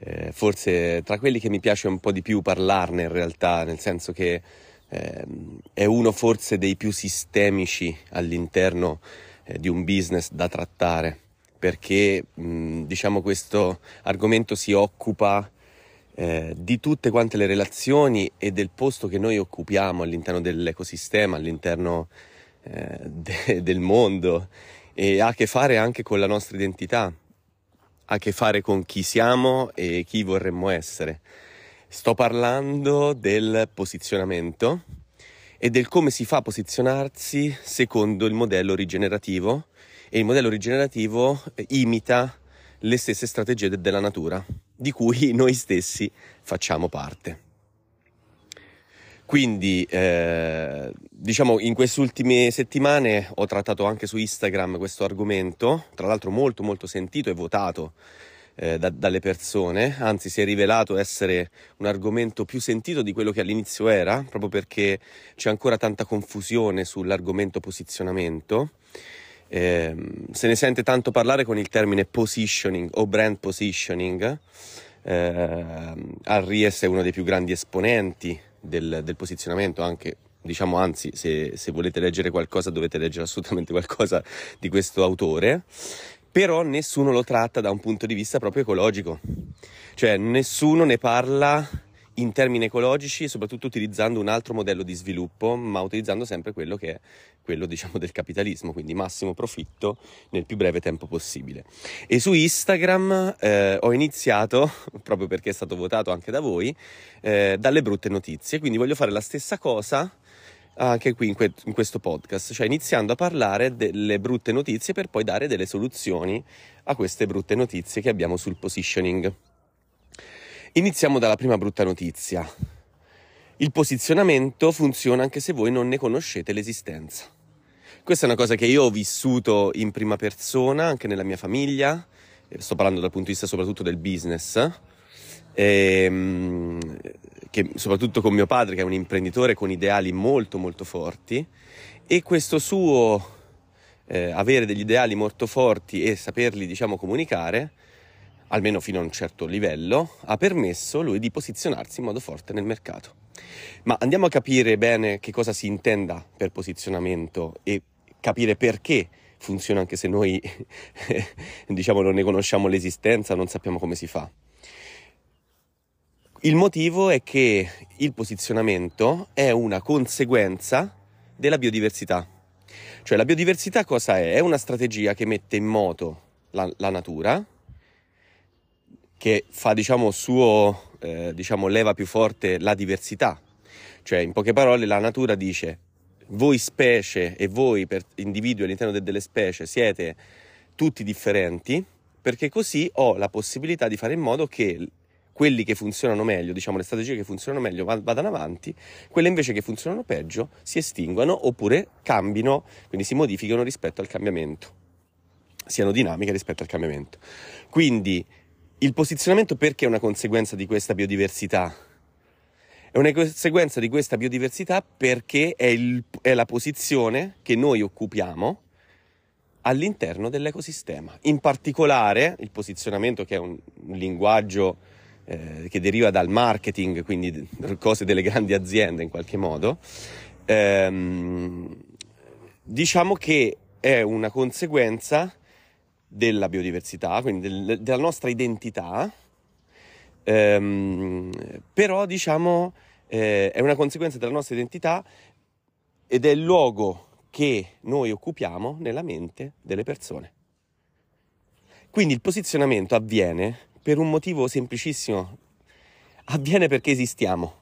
eh, forse tra quelli che mi piace un po' di più parlarne in realtà, nel senso che eh, è uno forse dei più sistemici all'interno eh, di un business da trattare, perché mh, diciamo questo argomento si occupa eh, di tutte quante le relazioni e del posto che noi occupiamo all'interno dell'ecosistema, all'interno eh, de- del mondo e ha a che fare anche con la nostra identità, a che fare con chi siamo e chi vorremmo essere. Sto parlando del posizionamento e del come si fa a posizionarsi secondo il modello rigenerativo e il modello rigenerativo imita le stesse strategie della natura, di cui noi stessi facciamo parte. Quindi, eh, diciamo, in queste ultime settimane ho trattato anche su Instagram questo argomento, tra l'altro molto molto sentito e votato eh, da, dalle persone, anzi si è rivelato essere un argomento più sentito di quello che all'inizio era, proprio perché c'è ancora tanta confusione sull'argomento posizionamento. Eh, se ne sente tanto parlare con il termine positioning o brand positioning. Eh, Arries è uno dei più grandi esponenti del, del posizionamento anche diciamo anzi se, se, volete leggere qualcosa dovete leggere assolutamente qualcosa di questo autore. Però nessuno lo tratta da un punto di vista proprio ecologico. Cioè nessuno ne parla in termini ecologici, soprattutto utilizzando un altro modello di sviluppo, ma utilizzando sempre quello che è quello diciamo del capitalismo, quindi massimo profitto nel più breve tempo possibile. E su Instagram eh, ho iniziato, proprio perché è stato votato anche da voi, eh, dalle brutte notizie, quindi voglio fare la stessa cosa anche qui in, que- in, questo podcast, cioè iniziando a parlare delle brutte notizie per poi dare delle soluzioni a queste brutte notizie che abbiamo sul positioning. Iniziamo dalla prima brutta notizia. Il posizionamento funziona anche se voi non ne conoscete l'esistenza. Questa è una cosa che io ho vissuto in prima persona, anche nella mia famiglia, sto parlando dal punto di vista soprattutto del business, e, ehm, che, soprattutto con mio padre che è un imprenditore con ideali molto molto forti e questo suo eh, avere degli ideali molto forti e saperli diciamo comunicare almeno fino a un certo livello, ha permesso lui di posizionarsi in modo forte nel mercato. Ma andiamo a capire bene che cosa si intenda per posizionamento e capire perché funziona anche se noi diciamo non ne conosciamo l'esistenza, non sappiamo come si fa. Il motivo è che il posizionamento è una conseguenza della biodiversità. Cioè la biodiversità cosa è? È una strategia che mette in moto la, la natura, che fa diciamo suo eh, diciamo leva più forte la diversità cioè in poche parole la natura dice voi specie e voi per individui all'interno de- delle specie siete tutti differenti perché così ho la possibilità di fare in modo che quelli che funzionano meglio, diciamo le strategie che funzionano meglio vadano avanti, quelle invece che funzionano peggio si estinguano oppure cambino, quindi si modificano rispetto al cambiamento, siano dinamiche rispetto al cambiamento. Quindi il posizionamento perché è una conseguenza di questa biodiversità? È una conseguenza di questa biodiversità perché è, il, è la posizione che noi occupiamo all'interno dell'ecosistema. In particolare il posizionamento che è un, un linguaggio eh, che deriva dal marketing, quindi cose delle grandi aziende in qualche modo, ehm, diciamo che è una conseguenza della biodiversità, quindi del, della nostra identità, ehm, però diciamo eh, è una conseguenza della nostra identità ed è il luogo che noi occupiamo nella mente delle persone. Quindi il posizionamento avviene per un motivo semplicissimo, avviene perché esistiamo.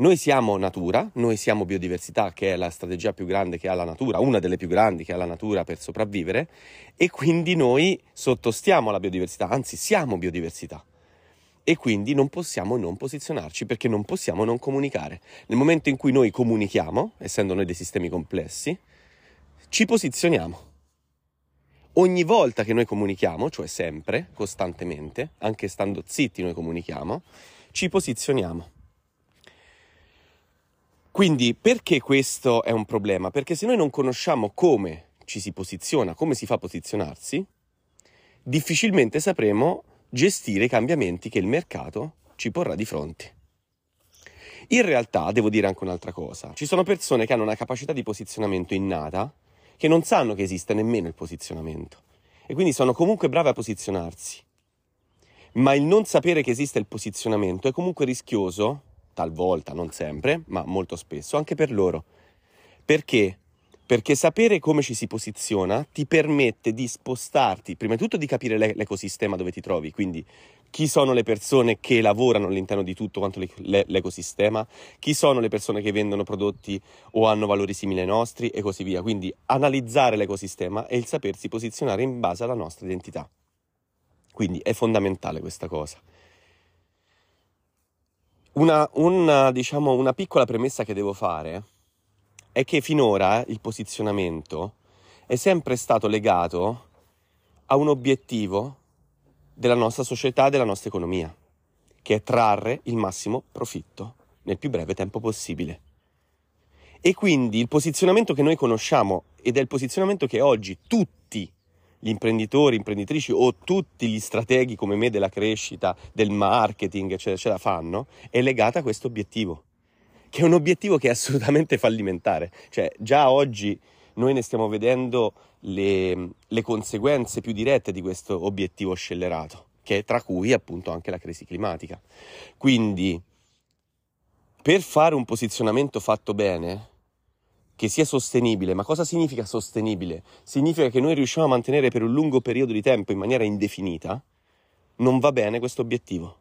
Noi siamo natura, noi siamo biodiversità, che è la strategia più grande che ha la natura, una delle più grandi che ha la natura per sopravvivere, e quindi noi sottostiamo alla biodiversità, anzi siamo biodiversità. e quindi non possiamo non posizionarci perché non possiamo non comunicare. Nel momento in cui noi comunichiamo, essendo noi dei sistemi complessi, ci posizioniamo. Ogni volta che noi comunichiamo, cioè sempre, costantemente, anche stando zitti noi comunichiamo, ci posizioniamo. Quindi perché questo è un problema? Perché se noi non conosciamo come ci si posiziona, come si fa a posizionarsi, difficilmente sapremo gestire i cambiamenti che il mercato ci porrà di fronte. In realtà, devo dire anche un'altra cosa, ci sono persone che hanno una capacità di posizionamento innata che non sanno che esiste nemmeno il posizionamento e quindi sono comunque brave a posizionarsi. Ma il non sapere che esiste il posizionamento è comunque rischioso talvolta, non sempre, ma molto spesso, anche per loro. Perché? Perché sapere come ci si posiziona ti permette di spostarti, prima di tutto di capire l'ecosistema dove ti trovi, quindi chi sono le persone che lavorano all'interno di tutto quanto l'ecosistema, chi sono le persone che vendono prodotti o hanno valori simili ai nostri e così via. Quindi analizzare l'ecosistema e il sapersi posizionare in base alla nostra identità. Quindi è fondamentale questa cosa. Una, una, diciamo, una piccola premessa che devo fare è che finora il posizionamento è sempre stato legato a un obiettivo della nostra società e della nostra economia, che è trarre il massimo profitto nel più breve tempo possibile. E quindi il posizionamento che noi conosciamo ed è il posizionamento che oggi tutti gli imprenditori, imprenditrici o tutti gli strateghi come me della crescita, del marketing, eccetera, ce la fanno, è legata a questo obiettivo, che è un obiettivo che è assolutamente fallimentare. Cioè, già oggi noi ne stiamo vedendo le, le conseguenze più dirette di questo obiettivo scellerato, che è tra cui appunto anche la crisi climatica. Quindi, per fare un posizionamento fatto bene, che sia sostenibile. Ma cosa significa sostenibile? Significa che noi riusciamo a mantenere per un lungo periodo di tempo in maniera indefinita. Non va bene questo obiettivo.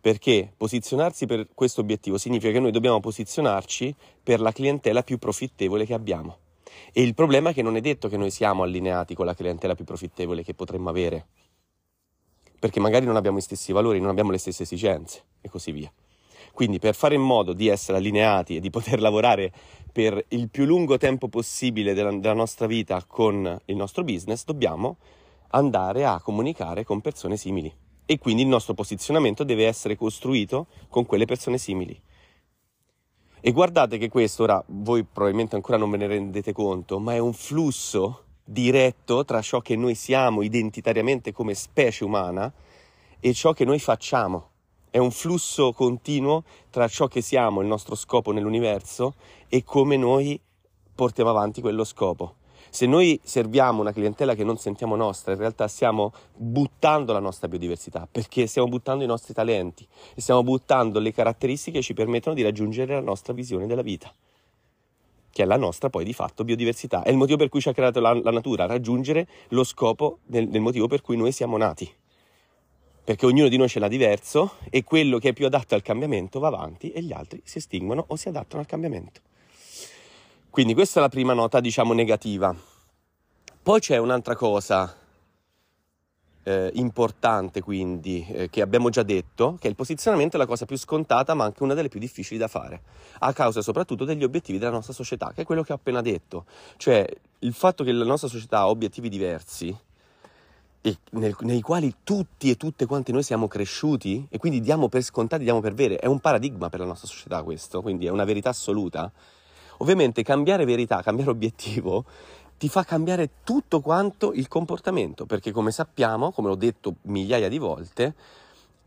Perché posizionarsi per questo obiettivo significa che noi dobbiamo posizionarci per la clientela più profittevole che abbiamo. E il problema è che non è detto che noi siamo allineati con la clientela più profittevole che potremmo avere. Perché magari non abbiamo gli stessi valori, non abbiamo le stesse esigenze e così via. Quindi per fare in modo di essere allineati e di poter lavorare per il più lungo tempo possibile della, della nostra vita con il nostro business, dobbiamo andare a comunicare con persone simili. E quindi il nostro posizionamento deve essere costruito con quelle persone simili. E guardate che questo, ora voi probabilmente ancora non ve ne rendete conto, ma è un flusso diretto tra ciò che noi siamo identitariamente come specie umana e ciò che noi facciamo è un flusso continuo tra ciò che siamo, il nostro scopo nell'universo, e come noi portiamo avanti quello scopo. Se noi serviamo una clientela che non sentiamo nostra, in realtà stiamo buttando la nostra biodiversità, perché stiamo buttando i nostri talenti e stiamo buttando le caratteristiche che ci permettono di raggiungere la nostra visione della vita, che è la nostra poi di fatto biodiversità. È il motivo per cui ci ha creato la, la natura, raggiungere lo scopo del, del motivo per cui noi siamo nati perché ognuno di noi ce l'ha diverso e quello che è più adatto al cambiamento va avanti e gli altri si estinguono o si adattano al cambiamento. Quindi questa è la prima nota, diciamo, negativa. Poi c'è un'altra cosa eh, importante, quindi, eh, che abbiamo già detto, che il posizionamento è la cosa più scontata, ma anche una delle più difficili da fare, a causa soprattutto degli obiettivi della nostra società, che è quello che ho appena detto. Cioè, il fatto che la nostra società ha obiettivi diversi e nel, nei quali tutti e tutte quante noi siamo cresciuti e quindi diamo per scontati, diamo per vere. È un paradigma per la nostra società questo, quindi è una verità assoluta. Ovviamente cambiare verità, cambiare obiettivo, ti fa cambiare tutto quanto il comportamento, perché come sappiamo, come l'ho detto migliaia di volte,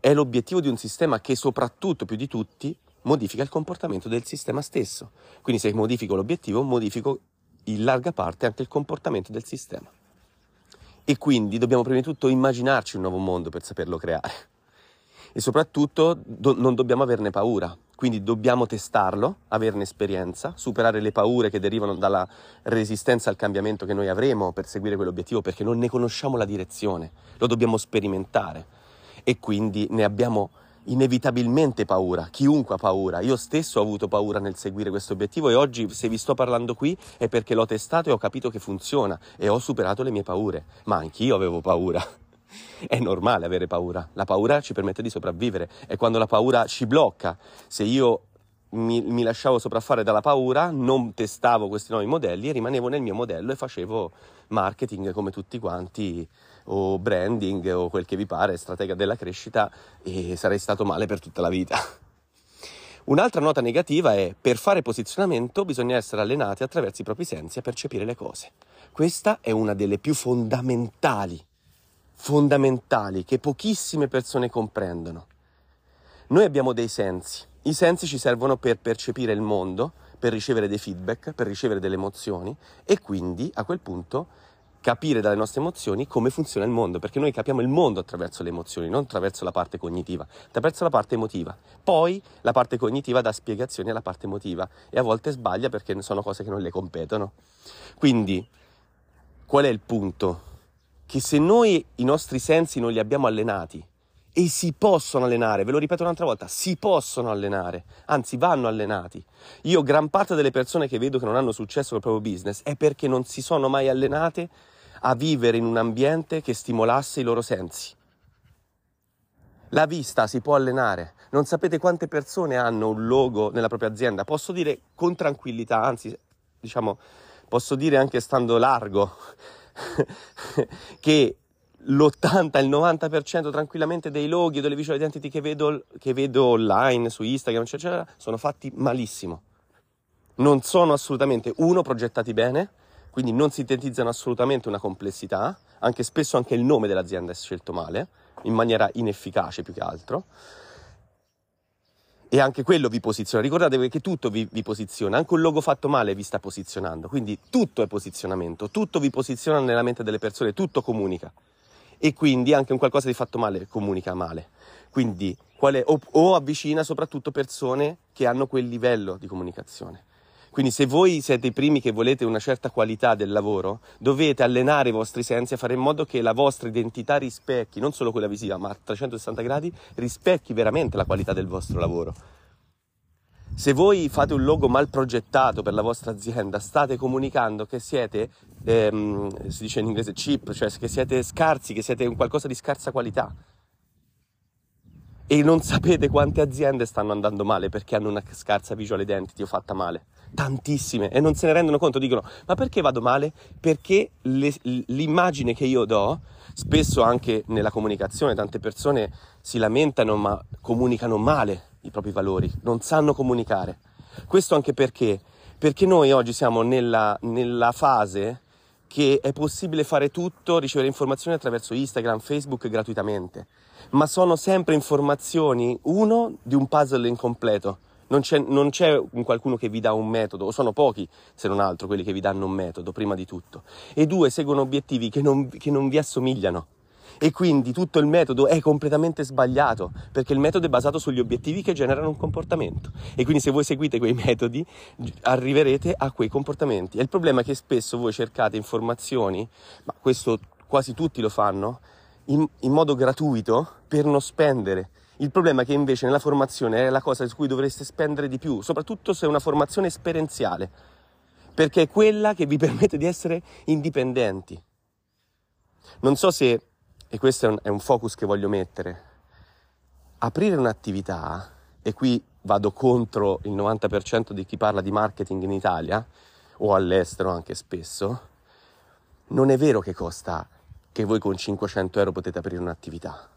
è l'obiettivo di un sistema che soprattutto, più di tutti, modifica il comportamento del sistema stesso. Quindi se modifico l'obiettivo, modifico in larga parte anche il comportamento del sistema e quindi dobbiamo prima di tutto immaginarci un nuovo mondo per saperlo creare. E soprattutto do- non dobbiamo averne paura, quindi dobbiamo testarlo, averne esperienza, superare le paure che derivano dalla resistenza al cambiamento che noi avremo per seguire quell'obiettivo perché non ne conosciamo la direzione, lo dobbiamo sperimentare. E quindi ne abbiamo inevitabilmente paura, chiunque ha paura. Io stesso ho avuto paura nel seguire questo obiettivo e oggi se vi sto parlando qui è perché l'ho testato e ho capito che funziona e ho superato le mie paure, ma anch'io avevo paura. È normale avere paura, la paura ci permette di sopravvivere, è quando la paura ci blocca. Se io mi, mi, lasciavo sopraffare dalla paura, non testavo questi nuovi modelli e rimanevo nel mio modello e facevo marketing come tutti quanti, o branding o quel che vi pare, stratega della crescita e sarei stato male per tutta la vita. Un'altra nota negativa è per fare posizionamento bisogna essere allenati attraverso i propri sensi a percepire le cose. Questa è una delle più fondamentali, fondamentali che pochissime persone comprendono. Noi abbiamo dei sensi i sensi ci servono per percepire il mondo, per ricevere dei feedback, per ricevere delle emozioni e quindi a quel punto capire dalle nostre emozioni come funziona il mondo, perché noi capiamo il mondo attraverso le emozioni, non attraverso la parte cognitiva, attraverso la parte emotiva. Poi la parte cognitiva dà spiegazioni alla parte emotiva e a volte sbaglia perché sono cose che non le competono. Quindi, qual è il punto? Che se noi i nostri sensi non li abbiamo allenati e si possono allenare, ve lo ripeto un'altra volta, si possono allenare, anzi vanno allenati. Io gran parte delle persone che vedo che non hanno successo col proprio business è perché non si sono mai allenate a vivere in un ambiente che stimolasse i loro sensi. La vista si può allenare. Non sapete quante persone hanno un logo nella propria azienda. Posso dire con tranquillità, anzi, diciamo, posso dire anche stando largo, che l'80, il 90% tranquillamente dei loghi o delle visual identity che vedo, che vedo online, su Instagram, eccetera, sono fatti malissimo. Non sono assolutamente, uno, progettati bene, quindi non sintetizzano assolutamente una complessità, anche spesso anche il nome dell'azienda è scelto male, in maniera inefficace più che altro. E anche quello vi posiziona. Ricordatevi che tutto vi, vi, posiziona, anche un logo fatto male vi sta posizionando. Quindi tutto è posizionamento, tutto vi posiziona nella mente delle persone, tutto comunica e quindi anche un qualcosa di fatto male comunica male. Quindi, è, o, o avvicina soprattutto persone che hanno quel livello di comunicazione. Quindi se voi siete i primi che volete una certa qualità del lavoro, dovete allenare i vostri sensi a fare in modo che la vostra identità rispecchi, non solo quella visiva, ma a 360 gradi, rispecchi veramente la qualità del vostro lavoro. Se voi fate un logo mal progettato per la vostra azienda, state comunicando che siete, ehm, si dice in inglese cheap, cioè che siete scarsi, che siete un qualcosa di scarsa qualità. E non sapete quante aziende stanno andando male perché hanno una scarsa visual identity o fatta male. Tantissime. E non se ne rendono conto, dicono, ma perché vado male? Perché le, l'immagine che io do, spesso anche nella comunicazione, tante persone si lamentano ma comunicano male i propri valori, non sanno comunicare. Questo anche perché? Perché noi oggi siamo nella, nella fase che è possibile fare tutto, ricevere informazioni attraverso Instagram, Facebook gratuitamente, ma sono sempre informazioni, uno, di un puzzle incompleto. Non c'è, non c'è un qualcuno che vi dà un metodo, o sono pochi, se non altro, quelli che vi danno un metodo, prima di tutto. E due, seguono obiettivi che non, che non vi assomigliano e quindi tutto il metodo è completamente sbagliato perché il metodo è basato sugli obiettivi che generano un comportamento e quindi se voi seguite quei metodi arriverete a quei comportamenti. E il problema è che spesso voi cercate informazioni, ma questo quasi tutti lo fanno, in, in modo gratuito per non spendere. Il problema è che invece nella formazione è la cosa su cui dovreste spendere di più, soprattutto se è una formazione esperienziale, perché è quella che vi permette di essere indipendenti. Non so se e questo è un, è un focus che voglio mettere, aprire un'attività, e qui vado contro il 90% di chi parla di marketing in Italia o all'estero anche spesso, non è vero che costa che voi con 500 euro potete aprire un'attività.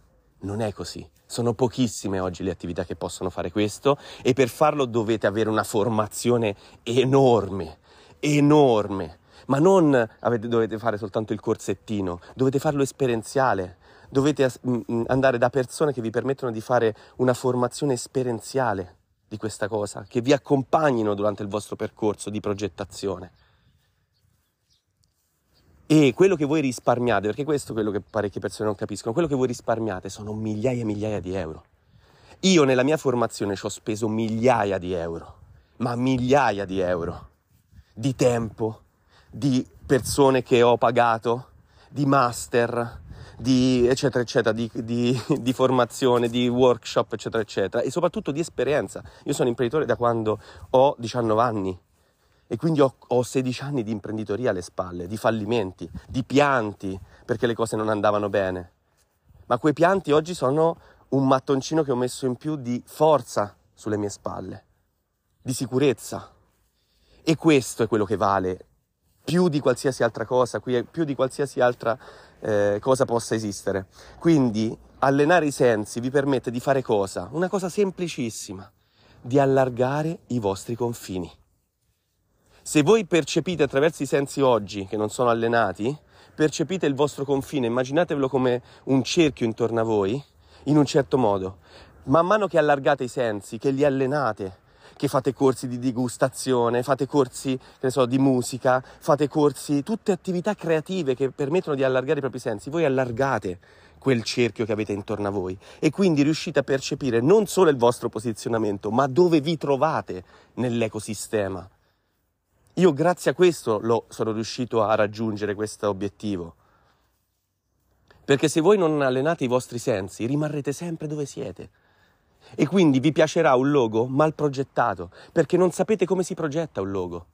Non è così. Sono pochissime oggi le attività che possono fare questo e per farlo dovete avere una formazione enorme, enorme ma non avete, dovete fare soltanto il corsettino, dovete farlo esperienziale, dovete mm, mm, andare da persone che vi permettono di fare una formazione esperienziale di questa cosa, che vi accompagnino durante il vostro percorso di progettazione. E quello che voi risparmiate, perché questo è quello che parecchie persone non capiscono, quello che voi risparmiate sono migliaia e migliaia di euro. Io nella mia formazione ci ho speso migliaia di euro, ma migliaia di euro di tempo, di persone che ho pagato, di master, di eccetera eccetera, di, di, di, formazione, di workshop eccetera eccetera e soprattutto di esperienza. Io sono imprenditore da quando ho 19 anni e quindi ho, ho 16 anni di imprenditoria alle spalle, di fallimenti, di pianti perché le cose non andavano bene. ma quei pianti oggi sono un mattoncino che ho messo in più di forza sulle mie spalle, di sicurezza. E questo è quello che vale più di qualsiasi altra cosa, più di qualsiasi altra eh, cosa possa esistere. Quindi allenare i sensi vi permette di fare cosa? Una cosa semplicissima, di allargare i vostri confini. Se voi percepite attraverso i sensi oggi, che non sono allenati, percepite il vostro confine, immaginatevelo come un cerchio intorno a voi, in un certo modo. Man mano che allargate i sensi, che li allenate, che fate corsi di degustazione, fate corsi so, di musica, fate corsi, tutte attività creative che permettono di allargare i propri sensi, voi allargate quel cerchio che avete intorno a voi e quindi riuscite a percepire non solo il vostro posizionamento, ma dove vi trovate nell'ecosistema. Io grazie a questo lo, sono riuscito a raggiungere questo obiettivo. Perché se voi non allenate i vostri sensi, rimarrete sempre dove siete. E quindi vi piacerà un logo mal progettato, perché non sapete come si progetta un logo.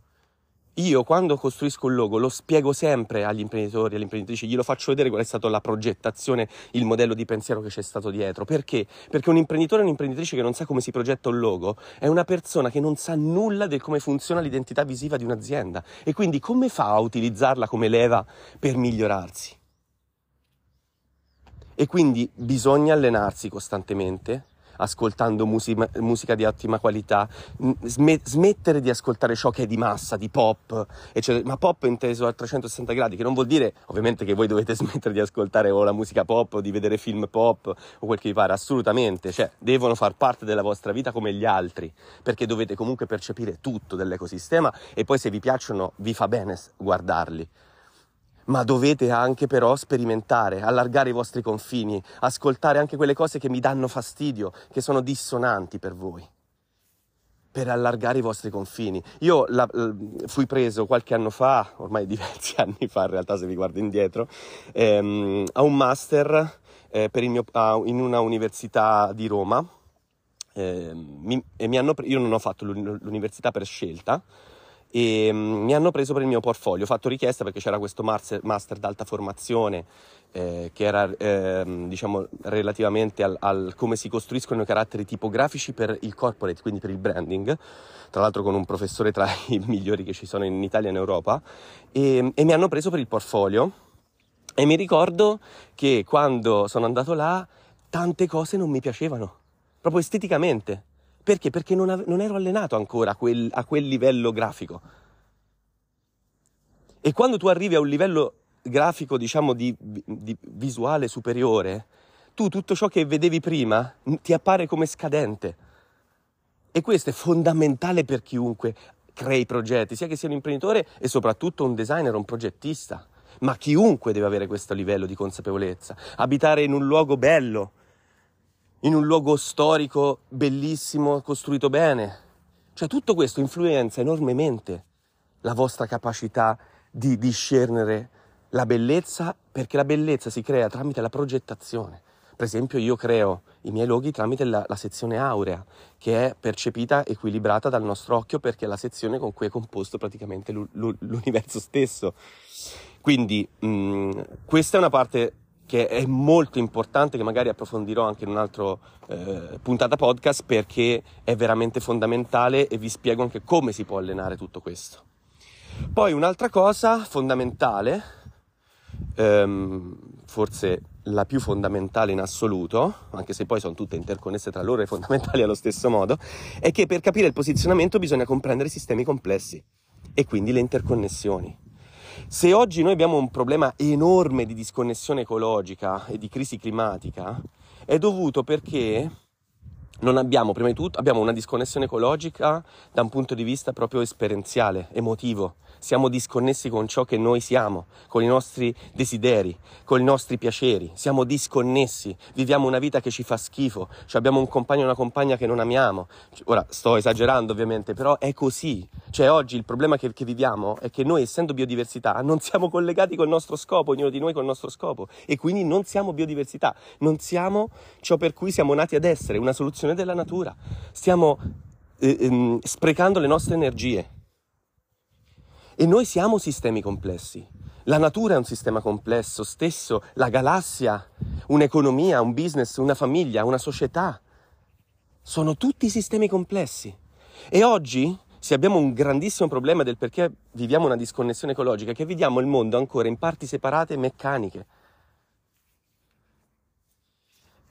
Io quando costruisco un logo lo spiego sempre agli imprenditori, alle imprenditrici, glielo faccio vedere qual è stata la progettazione, il modello di pensiero che c'è stato dietro. Perché? Perché un imprenditore o un'imprenditrice che non sa come si progetta un logo è una persona che non sa nulla di come funziona l'identità visiva di un'azienda e quindi come fa a utilizzarla come leva per migliorarsi. E quindi bisogna allenarsi costantemente ascoltando musica, musica di ottima qualità, smettere di ascoltare ciò che è di massa, di pop, eccetera. ma pop inteso a 360 gradi, che non vuol dire ovviamente che voi dovete smettere di ascoltare o la musica pop o di vedere film pop o quel che vi pare, assolutamente, cioè devono far parte della vostra vita come gli altri, perché dovete comunque percepire tutto dell'ecosistema e poi se vi piacciono vi fa bene guardarli ma dovete anche però sperimentare, allargare i vostri confini, ascoltare anche quelle cose che mi danno fastidio, che sono dissonanti per voi, per allargare i vostri confini. Io la, fui preso qualche anno fa, ormai diversi anni fa in realtà se vi guardo indietro, ehm, a un master eh, mio, a, in una università di Roma. Eh, mi, mi hanno, io non ho fatto l'università per scelta, e mm, mi hanno preso per il mio portfolio. Ho fatto richiesta perché c'era questo master d'alta formazione eh, che era eh, diciamo relativamente al, al, come si costruiscono i caratteri tipografici per il corporate, quindi per il branding, tra l'altro con un professore tra i migliori che ci sono in Italia e in Europa, e, e mi hanno preso per il portfolio. E mi ricordo che quando sono andato là tante cose non mi piacevano, proprio esteticamente. Perché? Perché non, ave- non ero allenato ancora a quel, a quel livello grafico. E quando tu arrivi a un livello grafico, diciamo, di, di, visuale superiore, tu tutto ciò che vedevi prima ti appare come scadente. E questo è fondamentale per chiunque crei progetti, sia che sia un imprenditore e soprattutto un designer, un progettista. Ma chiunque deve avere questo livello di consapevolezza. Abitare in un luogo bello, in un luogo storico bellissimo, costruito bene. Cioè tutto questo influenza enormemente la vostra capacità di discernere la bellezza, perché la bellezza si crea tramite la progettazione. Per esempio io creo i miei loghi tramite la, la sezione aurea, che è percepita equilibrata dal nostro occhio perché è la sezione con cui è composto praticamente l'universo stesso. Quindi mh, mm, questa è una parte che è molto importante, che magari approfondirò anche in un'altra eh, puntata podcast perché è veramente fondamentale e vi spiego anche come si può allenare tutto questo. Poi un'altra cosa fondamentale, ehm, forse la più fondamentale in assoluto, anche se poi sono tutte interconnesse tra loro e fondamentali allo stesso modo, è che per capire il posizionamento bisogna comprendere sistemi complessi e quindi le interconnessioni. Se oggi noi abbiamo un problema enorme di disconnessione ecologica e di crisi climatica, è dovuto perché non abbiamo, prima di tutto, abbiamo una disconnessione ecologica da un punto di vista proprio esperienziale, emotivo siamo disconnessi con ciò che noi siamo, con i nostri desideri, con i nostri piaceri, siamo disconnessi, viviamo una vita che ci fa schifo, cioè abbiamo un compagno e una compagna che non amiamo. Ora sto esagerando ovviamente, però è così. Cioè oggi il problema che, che viviamo è che noi essendo biodiversità non siamo collegati col nostro scopo, ognuno di noi col nostro scopo e quindi non siamo biodiversità, non siamo ciò per cui siamo nati ad essere, una soluzione della natura. Stiamo eh, ehm, sprecando le nostre energie E noi siamo sistemi complessi. La natura è un sistema complesso, stesso la galassia, un'economia, un business, una famiglia, una società. Sono tutti sistemi complessi. E oggi, se abbiamo un grandissimo problema del perché viviamo una disconnessione ecologica, è che vediamo il mondo ancora in parti separate e meccaniche.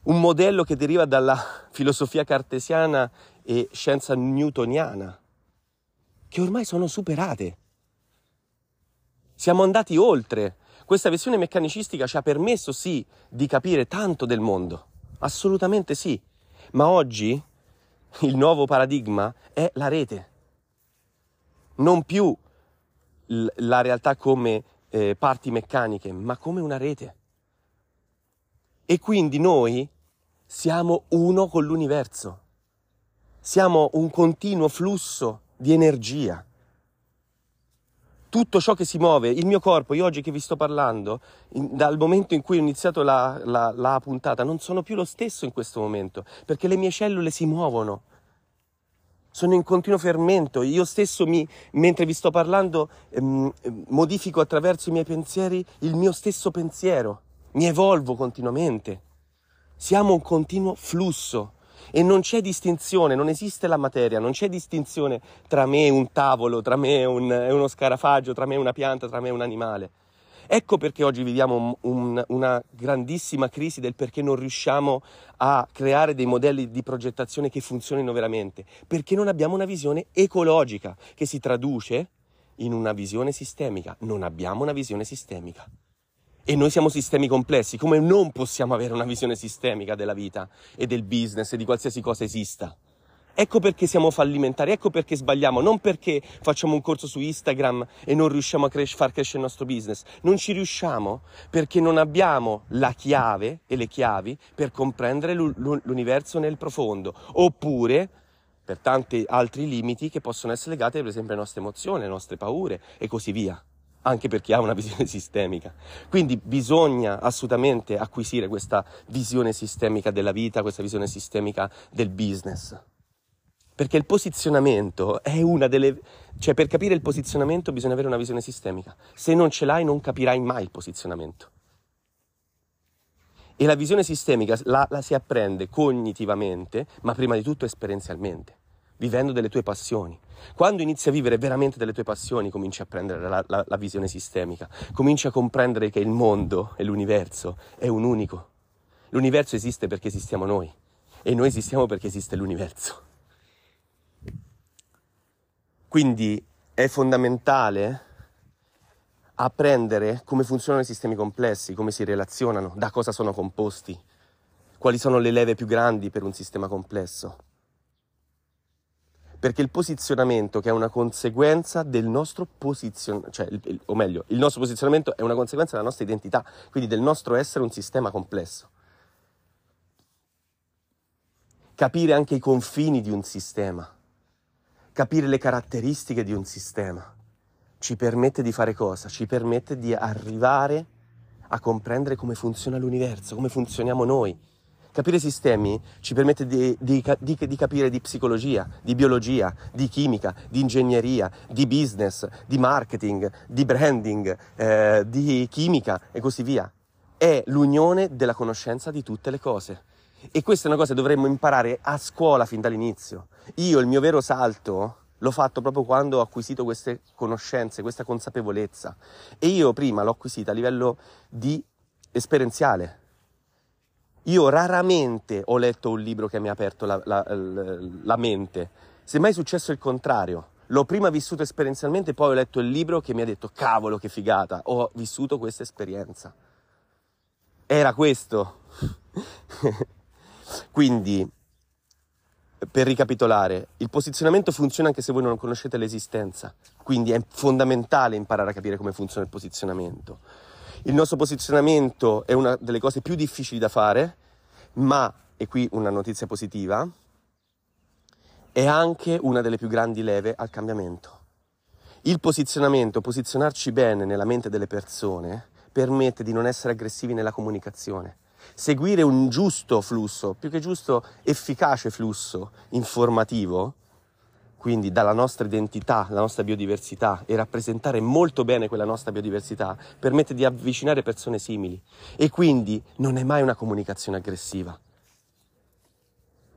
Un modello che deriva dalla filosofia cartesiana e scienza newtoniana, che ormai sono superate. Siamo andati oltre. Questa visione meccanicistica ci ha permesso sì di capire tanto del mondo, assolutamente sì, ma oggi il nuovo paradigma è la rete, non più la realtà come eh, parti meccaniche, ma come una rete. E quindi noi siamo uno con l'universo, siamo un continuo flusso di energia tutto ciò che si muove, il mio corpo, io oggi che vi sto parlando, in, dal momento in cui ho iniziato la, la, la puntata, non sono più lo stesso in questo momento, perché le mie cellule si muovono, sono in continuo fermento, io stesso mi, mentre vi sto parlando ehm, modifico attraverso i miei pensieri il mio stesso pensiero, mi evolvo continuamente, siamo un continuo flusso e non c'è distinzione, non esiste la materia, non c'è distinzione tra me un tavolo, tra me un, uno scarafaggio, tra me una pianta, tra me un animale. Ecco perché oggi viviamo un, una grandissima crisi del perché non riusciamo a creare dei modelli di progettazione che funzionino veramente, perché non abbiamo una visione ecologica che si traduce in una visione sistemica. Non abbiamo una visione sistemica. E noi siamo sistemi complessi, come non possiamo avere una visione sistemica della vita e del business e di qualsiasi cosa esista. Ecco perché siamo fallimentari, ecco perché sbagliamo, non perché facciamo un corso su Instagram e non riusciamo a cres- far crescere il nostro business. Non ci riusciamo perché non abbiamo la chiave e le chiavi per comprendere l'universo nel profondo, oppure per tanti altri limiti che possono essere legati per esempio alle nostre emozioni, alle nostre paure e così via anche per chi ha una visione sistemica. Quindi bisogna assolutamente acquisire questa visione sistemica della vita, questa visione sistemica del business. Perché il posizionamento è una delle... cioè per capire il posizionamento bisogna avere una visione sistemica. Se non ce l'hai non capirai mai il posizionamento. E la visione sistemica la, la si apprende cognitivamente, ma prima di tutto esperienzialmente vivendo delle tue passioni. Quando inizi a vivere veramente delle tue passioni, cominci a prendere la, la, la, visione sistemica, cominci a comprendere che il mondo e l'universo è un unico. L'universo esiste perché esistiamo noi e noi esistiamo perché esiste l'universo. Quindi è fondamentale apprendere come funzionano i sistemi complessi, come si relazionano, da cosa sono composti, quali sono le leve più grandi per un sistema complesso perché il posizionamento che è una conseguenza del nostro posizionamento, cioè, o meglio, il nostro posizionamento è una conseguenza della nostra identità, quindi del nostro essere un sistema complesso. Capire anche i confini di un sistema, capire le caratteristiche di un sistema, ci permette di fare cosa? Ci permette di arrivare a comprendere come funziona l'universo, come funzioniamo noi, Capire sistemi ci permette di, di, di, di, capire di psicologia, di biologia, di chimica, di ingegneria, di business, di marketing, di branding, eh, di chimica e così via. È l'unione della conoscenza di tutte le cose. E questa è una cosa che dovremmo imparare a scuola fin dall'inizio. Io il mio vero salto l'ho fatto proprio quando ho acquisito queste conoscenze, questa consapevolezza. E io prima l'ho acquisita a livello di esperienziale io raramente ho letto un libro che mi ha aperto la, la, la mente, semmai è successo il contrario. L'ho prima vissuto esperienzialmente, poi ho letto il libro che mi ha detto cavolo che figata, ho vissuto questa esperienza. Era questo. Quindi, per ricapitolare, il posizionamento funziona anche se voi non conoscete l'esistenza, quindi è fondamentale imparare a capire come funziona il posizionamento. Il nostro posizionamento è una delle cose più difficili da fare, ma, e qui una notizia positiva, è anche una delle più grandi leve al cambiamento. Il posizionamento, posizionarci bene nella mente delle persone, permette di non essere aggressivi nella comunicazione. Seguire un giusto flusso, più che giusto efficace flusso informativo, quindi dalla nostra identità, la nostra biodiversità e rappresentare molto bene quella nostra biodiversità permette di avvicinare persone simili e quindi non è mai una comunicazione aggressiva.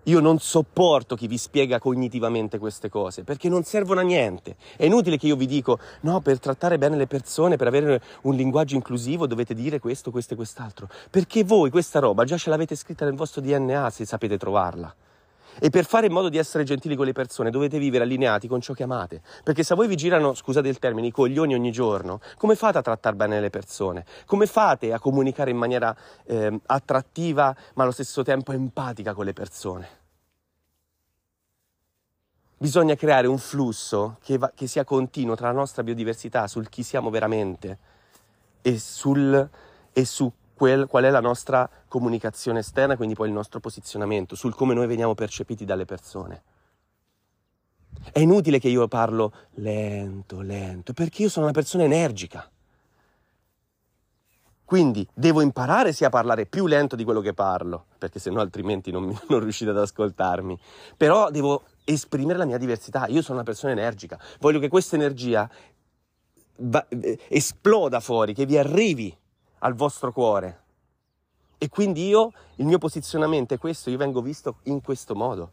Io non sopporto chi vi spiega cognitivamente queste cose perché non servono a niente. È inutile che io vi dico no, per trattare bene le persone, per avere un linguaggio inclusivo dovete dire questo, questo e quest'altro. Perché voi questa roba già ce l'avete scritta nel vostro DNA se sapete trovarla. E per fare in modo di essere gentili con le persone dovete vivere allineati con ciò che amate. Perché se a voi vi girano, scusate il termine, i coglioni ogni giorno, come fate a trattare bene le persone? Come fate a comunicare in maniera eh, attrattiva ma allo stesso tempo empatica con le persone? Bisogna creare un flusso che, va, che sia continuo tra la nostra biodiversità, sul chi siamo veramente e, sul, e su quel, qual è la nostra comunicazione esterna, quindi poi il nostro posizionamento, sul come noi veniamo percepiti dalle persone. È inutile che io parlo lento, lento, perché io sono una persona energica. Quindi devo imparare sia a parlare più lento di quello che parlo, perché se no altrimenti non, non riuscite ad ascoltarmi. Però devo esprimere la mia diversità. Io sono una persona energica. Voglio che questa energia va, eh, esploda fuori, che vi arrivi al vostro cuore. E quindi io, il mio posizionamento è questo, io vengo visto in questo modo.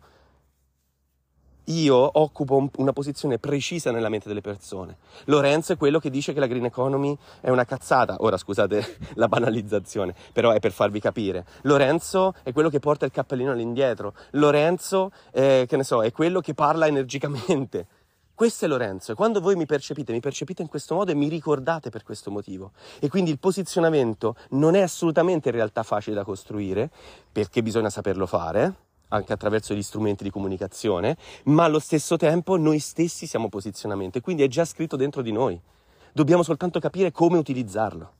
Io occupo una posizione precisa nella mente delle persone. Lorenzo è quello che dice che la green economy è una cazzata. Ora scusate la banalizzazione, però è per farvi capire. Lorenzo è quello che porta il cappellino all'indietro. Lorenzo, eh, che ne so, è quello che parla energicamente. Questo è Lorenzo e quando voi mi percepite, mi percepite in questo modo e mi ricordate per questo motivo. E quindi il posizionamento non è assolutamente in realtà facile da costruire, perché bisogna saperlo fare, anche attraverso gli strumenti di comunicazione, ma allo stesso tempo noi stessi siamo posizionamento e quindi è già scritto dentro di noi. Dobbiamo soltanto capire come utilizzarlo.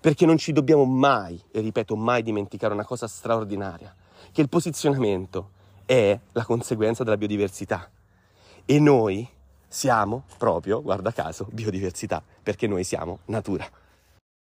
Perché non ci dobbiamo mai, e ripeto mai, dimenticare una cosa straordinaria, che il posizionamento è la conseguenza della biodiversità. E noi siamo proprio, guarda caso, biodiversità, perché noi siamo natura.